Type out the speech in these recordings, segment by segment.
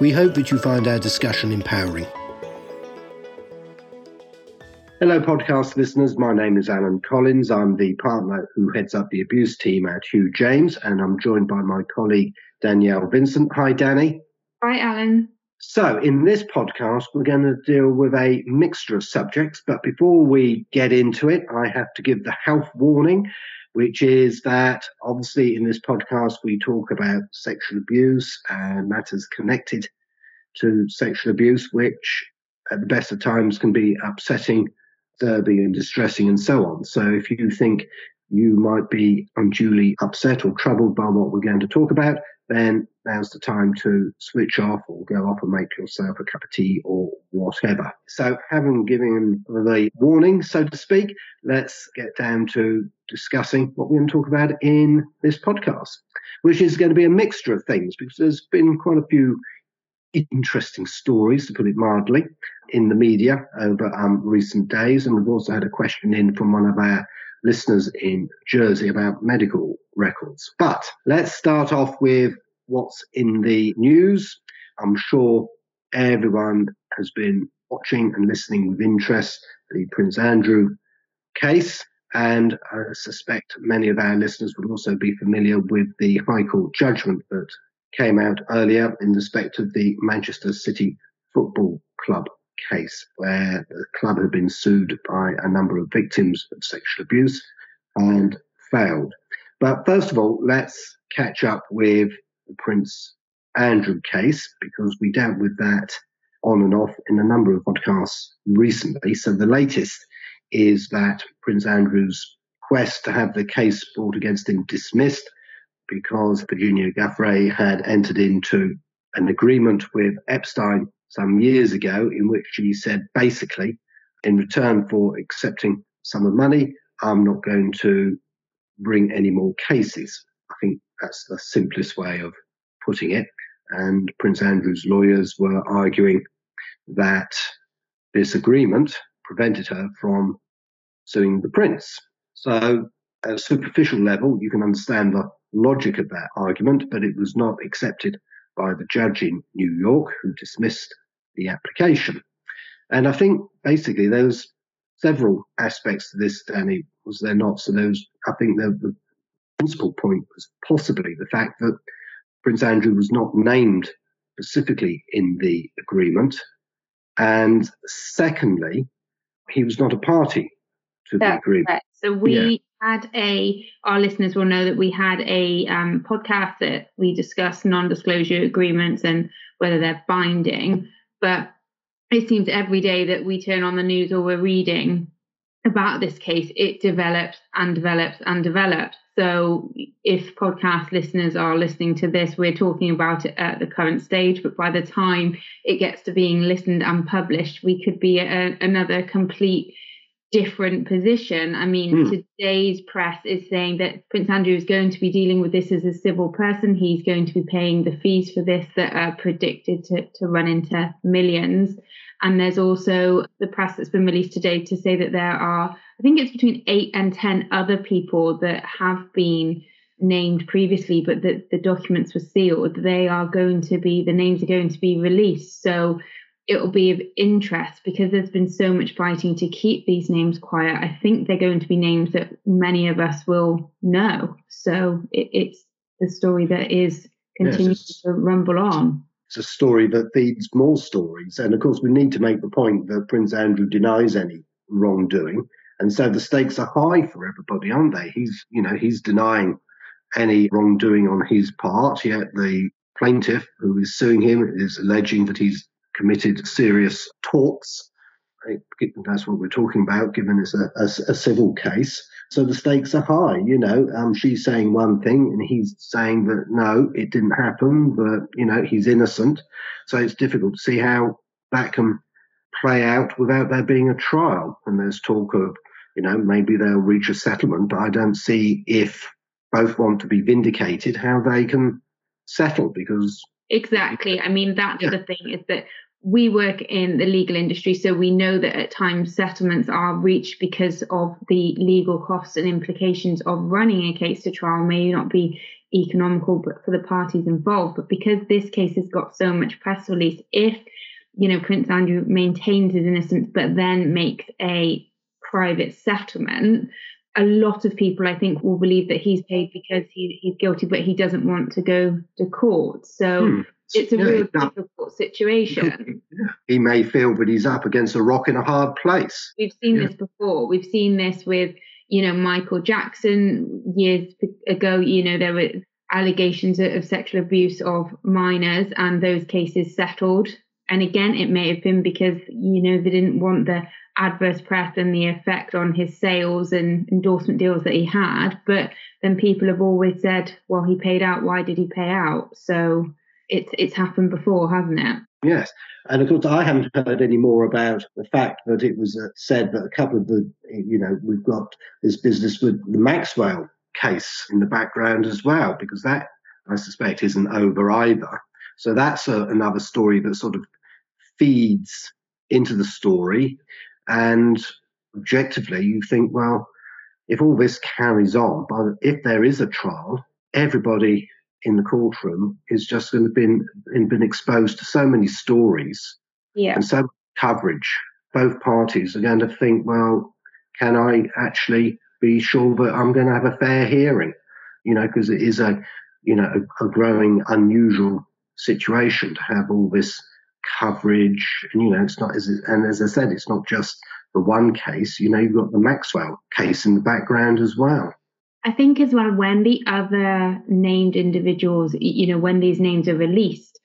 we hope that you find our discussion empowering. Hello, podcast listeners. My name is Alan Collins. I'm the partner who heads up the abuse team at Hugh James, and I'm joined by my colleague Danielle Vincent. Hi, Danny. Hi, Alan. So, in this podcast, we're going to deal with a mixture of subjects. But before we get into it, I have to give the health warning, which is that obviously in this podcast, we talk about sexual abuse and matters connected to sexual abuse, which at the best of times can be upsetting, disturbing, and distressing, and so on. So, if you think you might be unduly upset or troubled by what we're going to talk about, then now's the time to switch off or go off and make yourself a cup of tea or whatever. So, having given the warning, so to speak, let's get down to discussing what we're going to talk about in this podcast, which is going to be a mixture of things because there's been quite a few interesting stories, to put it mildly, in the media over um, recent days. And we've also had a question in from one of our listeners in Jersey about medical records. But let's start off with what's in the news. I'm sure everyone has been watching and listening with interest the Prince Andrew case. And I suspect many of our listeners will also be familiar with the High Court judgment that came out earlier in respect of the Manchester City Football Club case, where the club had been sued by a number of victims of sexual abuse and failed. But first of all, let's catch up with the Prince Andrew case because we dealt with that on and off in a number of podcasts recently. So the latest is that Prince Andrew's quest to have the case brought against him dismissed because Virginia Giuffre had entered into an agreement with Epstein some years ago in which she said basically, in return for accepting some of the money, I'm not going to bring any more cases. I think that's the simplest way of putting it. And Prince Andrew's lawyers were arguing that this agreement prevented her from suing the prince. So, at a superficial level, you can understand the logic of that argument, but it was not accepted by the judge in New York who dismissed the application. And I think basically there was several aspects to this, Danny, was there not? So there was, I think the, the principal point was possibly the fact that Prince Andrew was not named specifically in the agreement. And secondly, he was not a party to That's the agreement. Correct. So we yeah. had a, our listeners will know that we had a um, podcast that we discussed non disclosure agreements and whether they're binding. But it seems every day that we turn on the news or we're reading about this case, it develops and develops and develops. So, if podcast listeners are listening to this, we're talking about it at the current stage, but by the time it gets to being listened and published, we could be a, another complete different position. I mean, mm. today's press is saying that Prince Andrew is going to be dealing with this as a civil person. He's going to be paying the fees for this that are predicted to, to run into millions. And there's also the press that's been released today to say that there are, I think it's between eight and 10 other people that have been named previously, but that the documents were sealed. They are going to be, the names are going to be released. So it will be of interest because there's been so much fighting to keep these names quiet. I think they're going to be names that many of us will know. So it, it's the story that is continuing yes, to rumble on. It's a story that feeds more stories. And of course, we need to make the point that Prince Andrew denies any wrongdoing. And so the stakes are high for everybody, aren't they? He's, you know, he's denying any wrongdoing on his part, yet the plaintiff who is suing him is alleging that he's committed serious torts That's what we're talking about, given it's a, a, a civil case. So the stakes are high. You know, um, she's saying one thing and he's saying that no, it didn't happen, but, you know, he's innocent. So it's difficult to see how that can play out without there being a trial. And there's talk of, you know, maybe they'll reach a settlement, but I don't see if both want to be vindicated how they can settle because exactly i mean that's yeah. the thing is that we work in the legal industry, so we know that at times settlements are reached because of the legal costs and implications of running a case to trial may not be economical but for the parties involved. But because this case has got so much press release, if you know Prince Andrew maintains his innocence but then makes a private settlement, a lot of people I think will believe that he's paid because he, he's guilty, but he doesn't want to go to court. So hmm it's a yeah, real difficult situation. He may feel that he's up against a rock in a hard place. We've seen yeah. this before. We've seen this with, you know, Michael Jackson years ago. You know, there were allegations of sexual abuse of minors, and those cases settled. And again, it may have been because, you know, they didn't want the adverse press and the effect on his sales and endorsement deals that he had. But then people have always said, well, he paid out. Why did he pay out? So it's it's happened before, hasn't it? Yes, and of course I haven't heard any more about the fact that it was uh, said that a couple of the, you know, we've got this business with the Maxwell case in the background as well, because that I suspect isn't over either. So that's a, another story that sort of feeds into the story, and objectively you think, well, if all this carries on, if there is a trial, everybody in the courtroom is just going to been been exposed to so many stories yeah. and so much coverage. Both parties are going to think, well, can I actually be sure that I'm going to have a fair hearing? You know, because it is a you know a, a growing unusual situation to have all this coverage, and you know, it's not as and as I said, it's not just the one case. You know, you've got the Maxwell case in the background as well. I think as well when the other named individuals, you know, when these names are released,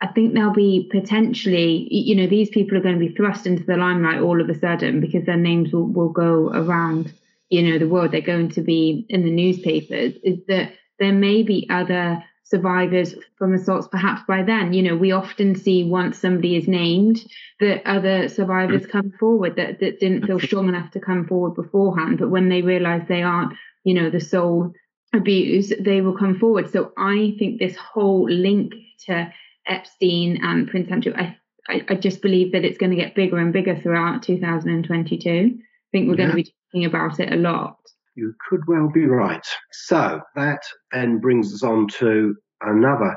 I think there'll be potentially, you know, these people are going to be thrust into the limelight all of a sudden because their names will, will go around, you know, the world. They're going to be in the newspapers. Is that there may be other survivors from assaults perhaps by then you know we often see once somebody is named that other survivors mm. come forward that, that didn't feel strong enough to come forward beforehand but when they realize they aren't you know, the sole abuse, they will come forward. So I think this whole link to Epstein and Prince Andrew, I, I, I just believe that it's going to get bigger and bigger throughout 2022. I think we're yeah. going to be talking about it a lot. You could well be right. So that then brings us on to another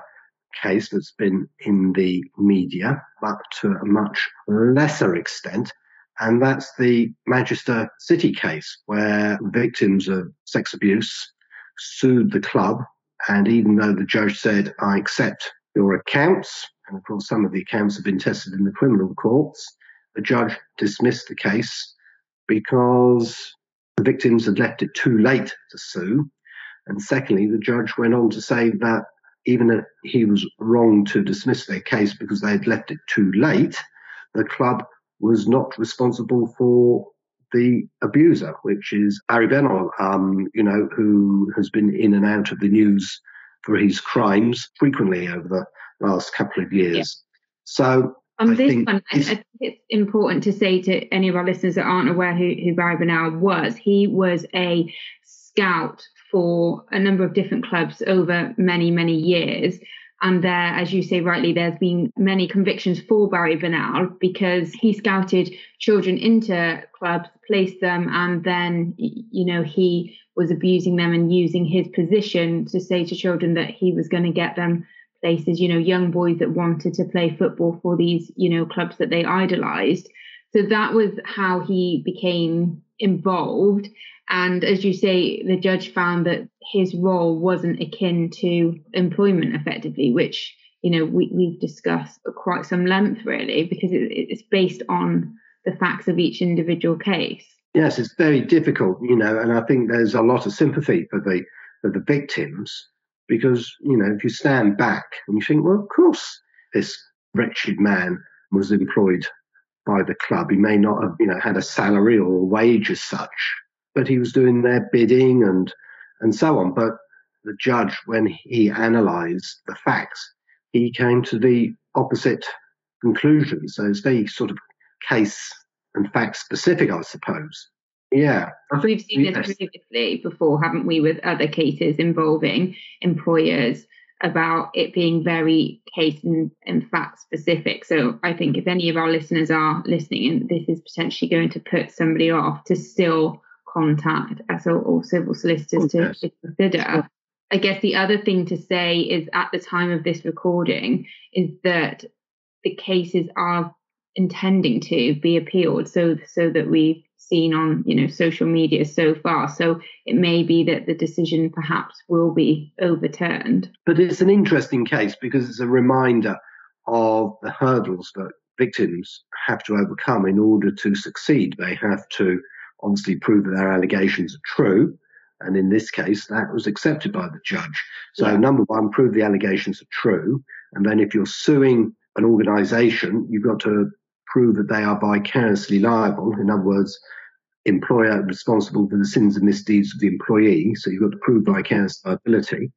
case that's been in the media, but to a much lesser extent, and that's the Manchester City case where victims of sex abuse sued the club. And even though the judge said, I accept your accounts, and of course, some of the accounts have been tested in the criminal courts, the judge dismissed the case because the victims had left it too late to sue. And secondly, the judge went on to say that even if he was wrong to dismiss their case because they had left it too late, the club was not responsible for the abuser, which is Barry Bennell, um, you know, who has been in and out of the news for his crimes frequently over the last couple of years. Yeah. So on I this one, I, I think it's important to say to any of our listeners that aren't aware who, who Barry Bennell was, he was a scout for a number of different clubs over many, many years. And there, as you say rightly, there's been many convictions for Barry Bennell because he scouted children into clubs, placed them, and then, you know, he was abusing them and using his position to say to children that he was going to get them places, you know, young boys that wanted to play football for these, you know, clubs that they idolized. So that was how he became involved. And as you say, the judge found that his role wasn't akin to employment effectively, which, you know, we, we've discussed at quite some length really, because it, it's based on the facts of each individual case. Yes, it's very difficult, you know, and I think there's a lot of sympathy for the for the victims because, you know, if you stand back and you think, well, of course, this wretched man was employed by the club. He may not have, you know, had a salary or a wage as such, but he was doing their bidding and and so on. But the judge, when he analysed the facts, he came to the opposite conclusion. So it's very sort of case and fact specific, I suppose. Yeah. We've seen yes. this previously before, haven't we, with other cases involving employers about it being very case and, and fact specific. So I think if any of our listeners are listening and this is potentially going to put somebody off to still contact us or, or civil solicitors to, to consider. I guess the other thing to say is at the time of this recording is that the cases are intending to be appealed so so that we've seen on you know social media so far. So it may be that the decision perhaps will be overturned. But it's an interesting case because it's a reminder of the hurdles that victims have to overcome in order to succeed. They have to obviously prove that their allegations are true and in this case that was accepted by the judge. So yeah. number one prove the allegations are true and then if you're suing an organization you've got to prove that they are vicariously liable. In other words, employer responsible for the sins and misdeeds of the employee. So you've got to prove vicarious liability.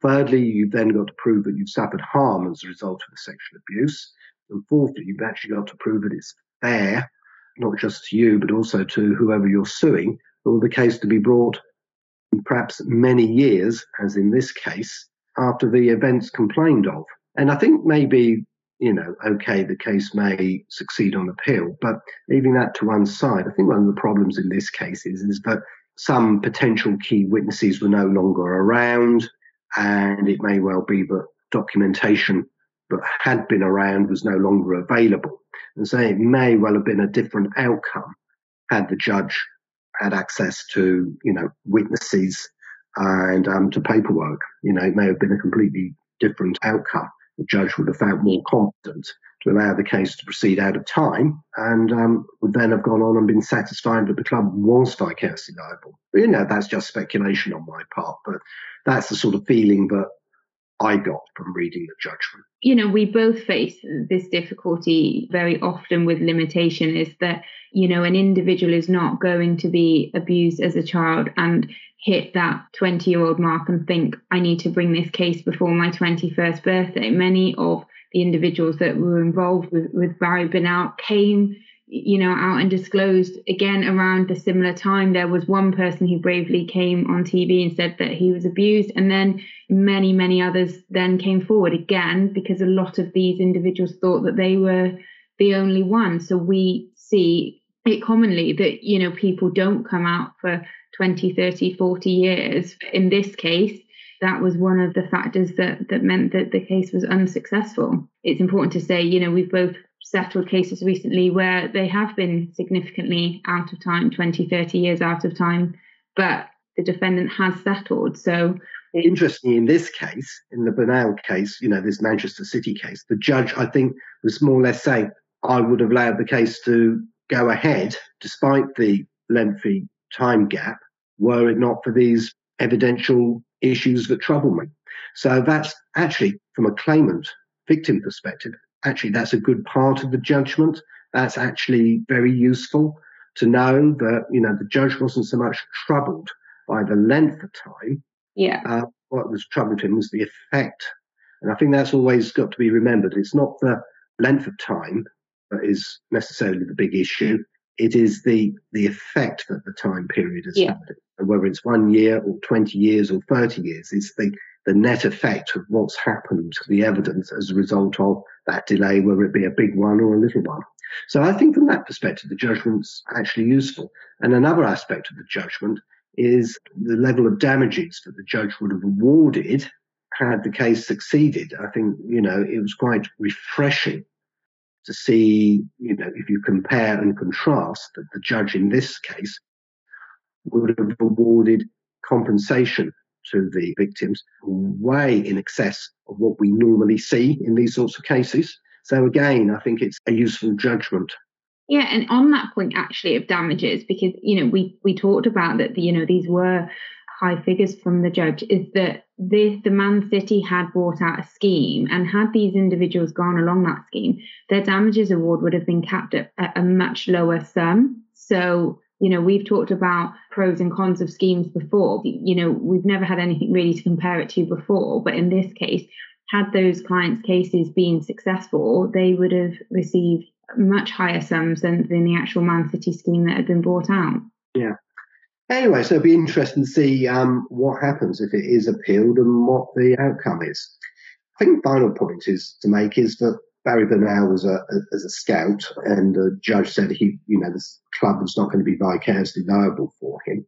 Thirdly, you've then got to prove that you've suffered harm as a result of the sexual abuse. And fourthly, you've actually got to prove that it's fair, not just to you, but also to whoever you're suing, for the case to be brought perhaps many years, as in this case, after the events complained of. And I think maybe you know, okay, the case may succeed on appeal, but leaving that to one side, I think one of the problems in this case is, is that some potential key witnesses were no longer around, and it may well be that documentation that had been around was no longer available. And so it may well have been a different outcome had the judge had access to, you know, witnesses and um, to paperwork. You know, it may have been a completely different outcome the judge would have found more competent to allow the case to proceed out of time and um, would then have gone on and been satisfied that the club was vicariously liable. You know, that's just speculation on my part, but that's the sort of feeling that I got from reading the judgment. You know, we both face this difficulty very often with limitation is that, you know, an individual is not going to be abused as a child and hit that 20 year old mark and think, I need to bring this case before my 21st birthday. Many of the individuals that were involved with, with Barry Bennell came, you know, out and disclosed again around the similar time. There was one person who bravely came on TV and said that he was abused, and then many, many others then came forward again because a lot of these individuals thought that they were the only one. So we see it commonly that, you know, people don't come out for 20, 30, 40 years. In this case, that was one of the factors that, that meant that the case was unsuccessful. It's important to say, you know, we've both settled cases recently where they have been significantly out of time, 20, 30 years out of time, but the defendant has settled. So interestingly, in this case, in the Bennell case, you know, this Manchester City case, the judge, I think, was more or less saying, I would have allowed the case to go ahead despite the lengthy time gap were it not for these evidential issues that trouble me. So that's actually, from a claimant victim perspective, actually that's a good part of the judgment. That's actually very useful to know that, you know, the judge wasn't so much troubled by the length of time. Yeah. Uh, what was troubled him was the effect. And I think that's always got to be remembered. It's not the length of time that is necessarily the big issue it is the the effect that the time period has yeah. had. And whether it's one year or 20 years or 30 years, it's the, the net effect of what's happened to the evidence as a result of that delay, whether it be a big one or a little one. So I think from that perspective, the judgment's actually useful. And another aspect of the judgment is the level of damages that the judge would have awarded had the case succeeded. I think, you know, it was quite refreshing to see, you know, if you compare and contrast that the judge in this case would have awarded compensation to the victims way in excess of what we normally see in these sorts of cases. So again, I think it's a useful judgment. Yeah, and on that point actually of damages, because you know we we talked about that you know these were high figures from the judge is that the, the Man City had brought out a scheme, and had these individuals gone along that scheme, their damages award would have been capped at a much lower sum. So, you know, we've talked about pros and cons of schemes before. You know, we've never had anything really to compare it to before, but in this case, had those clients' cases been successful, they would have received much higher sums than, than the actual Man City scheme that had been brought out. Yeah. Anyway, so it'll be interesting to see um, what happens if it is appealed and what the outcome is. I think the final point is to make is that Barry Bennell was a, a, as a scout, and the judge said he, you know, this club was not going to be vicariously liable for him.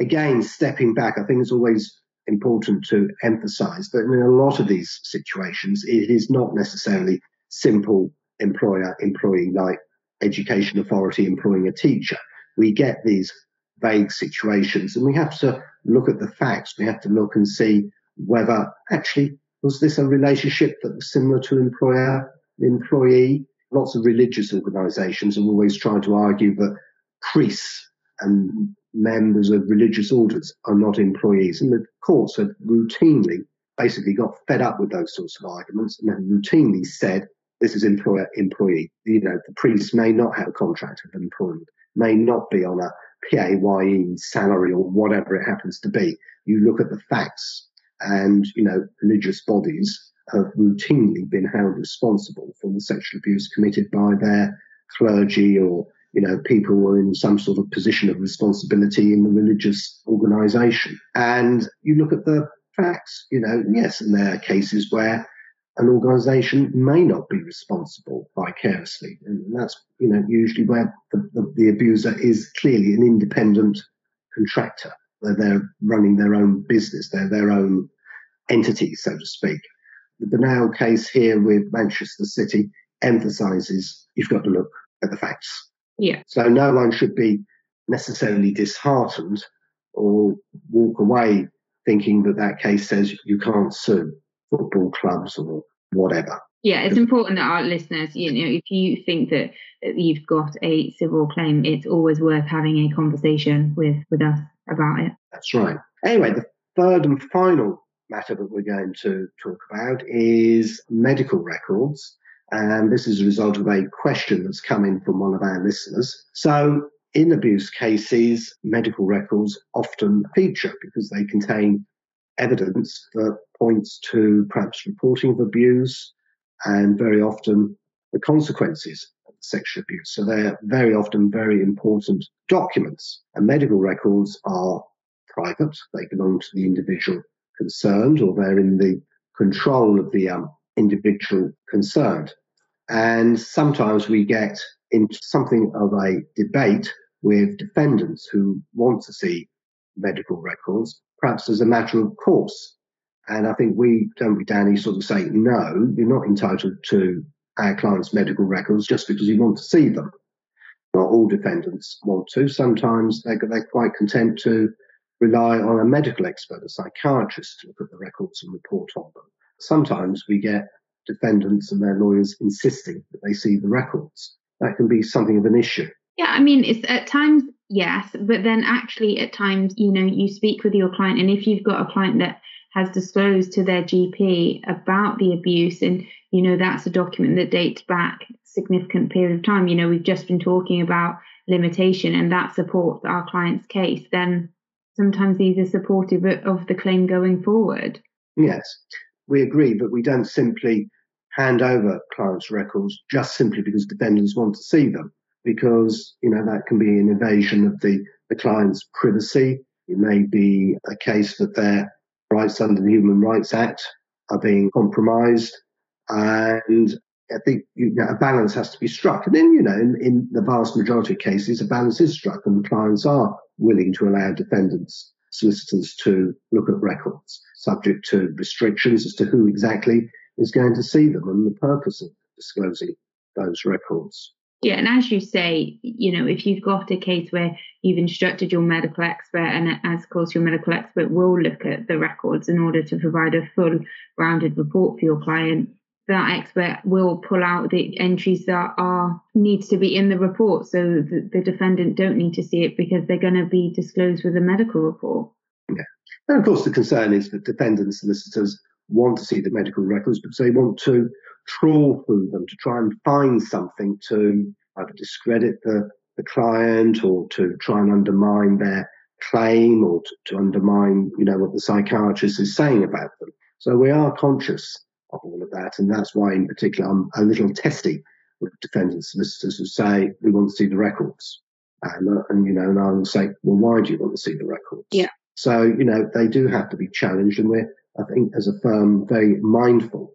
Again, stepping back, I think it's always important to emphasise that in a lot of these situations, it is not necessarily simple employer employee like education authority employing a teacher. We get these vague situations and we have to look at the facts. We have to look and see whether actually was this a relationship that was similar to employer employee? Lots of religious organizations are always trying to argue that priests and members of religious orders are not employees. And the courts have routinely basically got fed up with those sorts of arguments and have routinely said this is employer employee. You know, the priest may not have a contract of employment, may not be on a PAYE salary or whatever it happens to be. You look at the facts and, you know, religious bodies have routinely been held responsible for the sexual abuse committed by their clergy or you know, people were in some sort of position of responsibility in the religious organization. And you look at the facts, you know, yes, and there are cases where an organization may not be responsible vicariously. And that's, you know, usually where the, the, the abuser is clearly an independent contractor. Where they're running their own business, they're their own entity, so to speak. The Bennell case here with Manchester City emphasizes you've got to look at the facts. Yeah. So no one should be necessarily disheartened or walk away thinking that that case says you can't sue football clubs or whatever. Yeah, it's important that our listeners, you know, if you think that, you've got a civil claim, it's always worth having a conversation with with us about it. That's right. Anyway, the third and final matter that we're going to talk about is medical records. And this is a result of a question that's come in from one of our listeners. So in abuse cases, medical records often feature because they contain evidence that points to perhaps reporting of abuse and very often the consequences of sexual abuse. So they're very often very important documents. And medical records are private. They belong to the individual concerned or they're in the control of the um, individual concerned. And sometimes we get into something of a debate with defendants who want to see medical records, perhaps as a matter of course. And I think we, don't we, Danny, sort of say, no, you're not entitled to our clients' medical records just because you want to see them. Not all defendants want to. Sometimes they're, they're quite content to rely on a medical expert, a psychiatrist, to look at the records and report on them. Sometimes we get defendants and their lawyers insisting that they see the records. That can be something of an issue. Yeah, I mean, it's at times, yes, but then actually at times, you know, you speak with your client, and if you've got a client that has disclosed to their GP about the abuse, and you know that's a document that dates back significant period of time. You know, we've just been talking about limitation, and that supports our client's case. Then sometimes these are supportive of the claim going forward. Yes, we agree, but we don't simply hand over clients' records just simply because defendants want to see them, because you know that can be an invasion of the, the client's privacy. It may be a case that their rights under the Human Rights Act are being compromised, and I think you know, a balance has to be struck. And then, you know, in, in the vast majority of cases, a balance is struck, and clients are willing to allow defendants solicitors to look at records, subject to restrictions as to who exactly is going to see them and the purpose of disclosing those records. Yeah, and as you say, you know, if you've got a case where you've instructed your medical expert, and as of course your medical expert will look at the records in order to provide a full rounded report for your client, that expert will pull out the entries that are needs to be in the report. So the, the defendant don't need to see it because they're going to be disclosed with a medical report. Yeah. And of course, the concern is that defendant solicitors want to see the medical records because they want to trawl through them to try and find something to either discredit the, the client or to try and undermine their claim or to, to undermine, you know, what the psychiatrist is saying about them. So we are conscious of all of that. And that's why, in particular, I'm a little testy with defendant solicitors who say, we want to see the records. And, uh, and, you know, and I will say, well, why do you want to see the records? Yeah. So, you know, they do have to be challenged. And we're, I think, as a firm, very mindful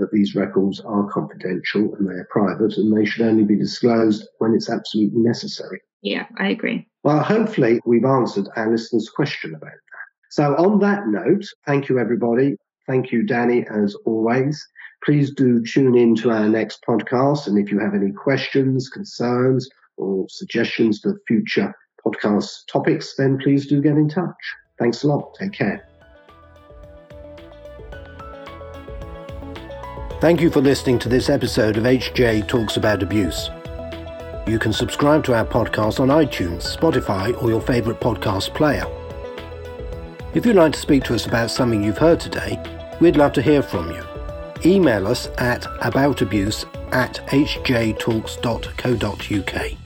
that these records are confidential and they are private and they should only be disclosed when it's absolutely necessary. Yeah, I agree. Well, hopefully we've answered our listeners' question about that. So on that note, thank you everybody. Thank you, Danny, as always. Please do tune in to our next podcast. And if you have any questions, concerns, or suggestions for future podcast topics, then please do get in touch. Thanks a lot. Take care. Thank you for listening to this episode of HJ Talks About Abuse. You can subscribe to our podcast on iTunes, Spotify, or your favorite podcast player. If you'd like to speak to us about something you've heard today, we'd love to hear from you. Email us at aboutabuse at hjtalks.co.uk.